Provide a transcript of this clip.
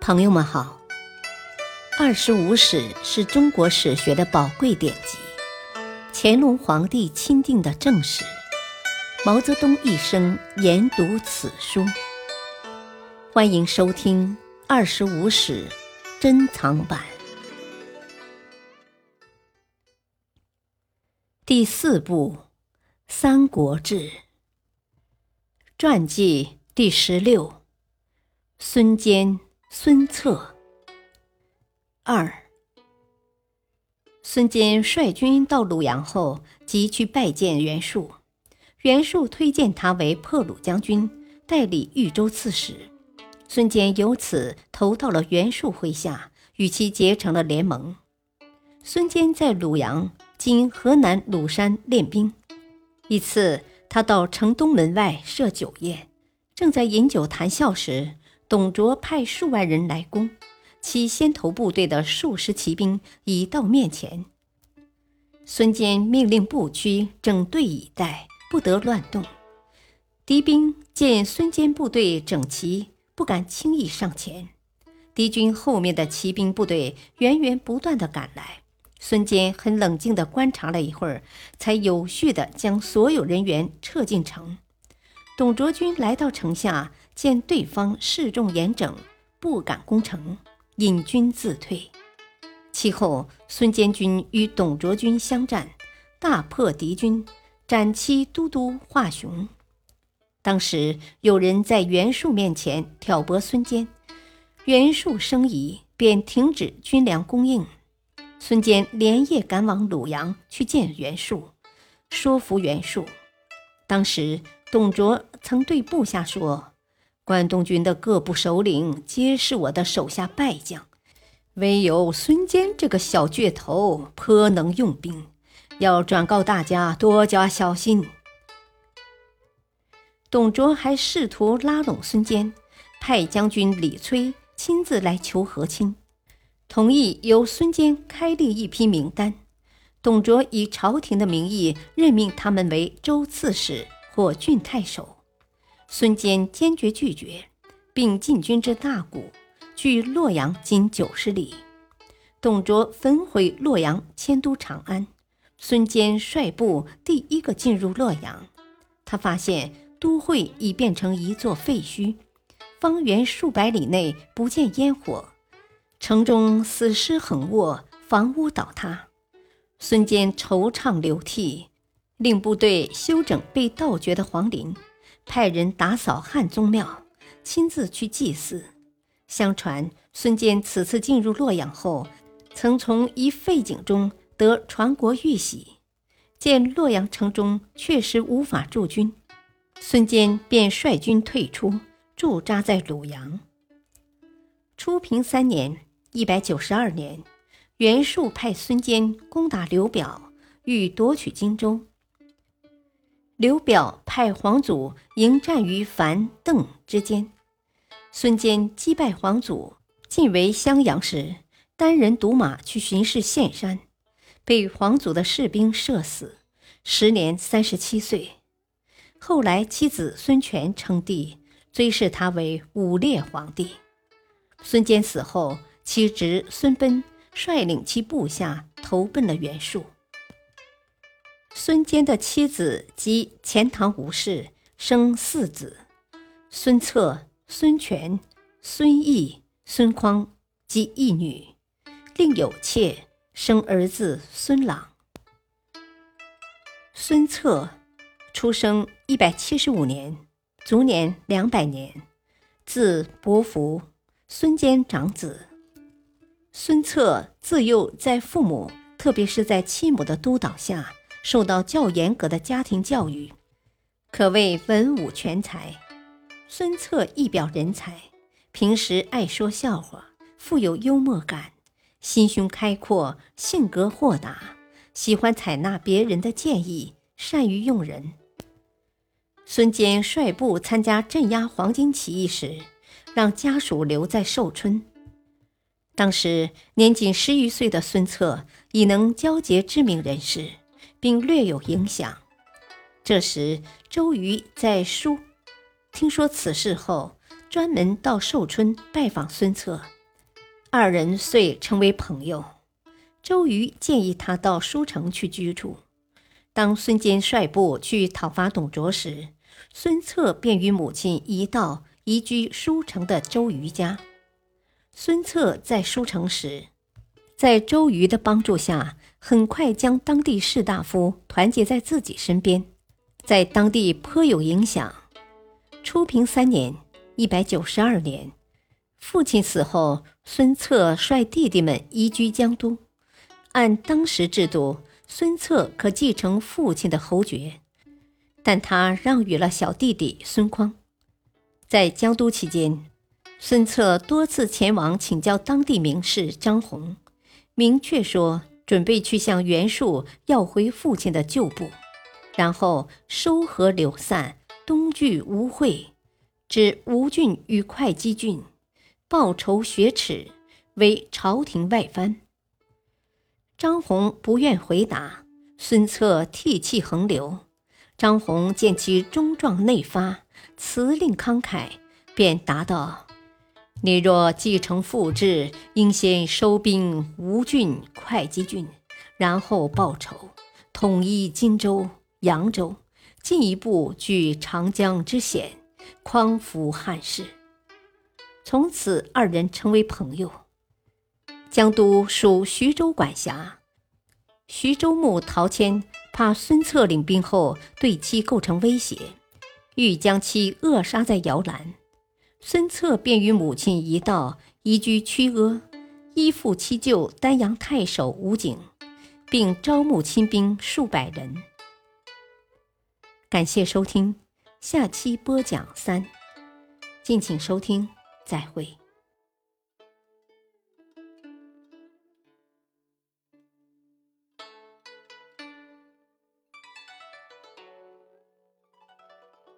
朋友们好，《二十五史》是中国史学的宝贵典籍，乾隆皇帝钦定的正史。毛泽东一生研读此书。欢迎收听《二十五史》珍藏版第四部《三国志》传记第十六：孙坚。孙策二，孙坚率军到鲁阳后，即去拜见袁术。袁术推荐他为破虏将军，代理豫州刺史。孙坚由此投到了袁术麾下，与其结成了联盟。孙坚在鲁阳（今河南鲁山）练兵。一次，他到城东门外设酒宴，正在饮酒谈笑时。董卓派数万人来攻，其先头部队的数十骑兵已到面前。孙坚命令步军整队以待，不得乱动。敌兵见孙坚部队整齐，不敢轻易上前。敌军后面的骑兵部队源源不断地赶来，孙坚很冷静地观察了一会儿，才有序地将所有人员撤进城。董卓军来到城下。见对方示众严整，不敢攻城，引军自退。其后，孙坚军与董卓军相战，大破敌军，斩七都督华雄。当时有人在袁术面前挑拨孙坚，袁术生疑，便停止军粮供应。孙坚连夜赶往鲁阳去见袁术，说服袁术。当时董卓曾对部下说。关东军的各部首领皆是我的手下败将，唯有孙坚这个小倔头颇能用兵，要转告大家多加小心。董卓还试图拉拢孙坚，派将军李催亲自来求和亲，同意由孙坚开立一批名单，董卓以朝廷的名义任命他们为州刺史或郡太守。孙坚坚决拒绝，并进军至大谷，距洛阳仅九十里。董卓焚毁洛阳，迁都长安。孙坚率部第一个进入洛阳，他发现都会已变成一座废墟，方圆数百里内不见烟火，城中死尸横卧，房屋倒塌。孙坚惆怅流涕，令部队修整被盗掘的皇陵。派人打扫汉宗庙，亲自去祭祀。相传孙坚此次进入洛阳后，曾从一废井中得传国玉玺。见洛阳城中确实无法驻军，孙坚便率军退出，驻扎在鲁阳。初平三年（一百九十二年），袁术派孙坚攻打刘表，欲夺取荆州。刘表派黄祖迎战于樊邓之间，孙坚击败黄祖，进围襄阳时，单人独马去巡视岘山，被黄祖的士兵射死，时年三十七岁。后来妻子孙权称帝，追谥他为武烈皇帝。孙坚死后，其侄孙贲率领其部下投奔了袁术。孙坚的妻子及钱塘吴氏生四子：孙策、孙权、孙毅、孙匡及一女，另有妾，生儿子孙朗。孙策出生一百七十五年，卒年两百年，字伯符，孙坚长子。孙策自幼在父母，特别是在妻母的督导下。受到较严格的家庭教育，可谓文武全才。孙策一表人才，平时爱说笑话，富有幽默感，心胸开阔，性格豁达，喜欢采纳别人的建议，善于用人。孙坚率部参加镇压黄巾起义时，让家属留在寿春。当时年仅十余岁的孙策已能交结知名人士。并略有影响。这时，周瑜在书听说此事后，专门到寿春拜访孙策，二人遂成为朋友。周瑜建议他到舒城去居住。当孙坚率部去讨伐董卓时，孙策便与母亲一道移居舒城的周瑜家。孙策在舒城时，在周瑜的帮助下，很快将当地士大夫团结在自己身边，在当地颇有影响。初平三年（一百九十二年），父亲死后，孙策率弟弟们移居江都。按当时制度，孙策可继承父亲的侯爵，但他让与了小弟弟孙匡。在江都期间，孙策多次前往请教当地名士张宏，明确说准备去向袁术要回父亲的旧部，然后收合柳散，东拒吴会，指吴郡与会稽郡，报仇雪耻，为朝廷外藩。张宏不愿回答，孙策涕泣横流。张宏见其中壮内发，辞令慷慨，便答道：“你若继承父志，应先收兵吴郡、会稽郡，然后报仇，统一荆州、扬州，进一步据长江之险，匡扶汉室。”从此，二人成为朋友。江都属徐州管辖。徐州牧陶谦怕孙策领兵后对其构成威胁，欲将其扼杀在摇篮。孙策便与母亲一道移居曲阿，依附其舅丹阳太守吴景，并招募亲兵数百人。感谢收听，下期播讲三，敬请收听，再会。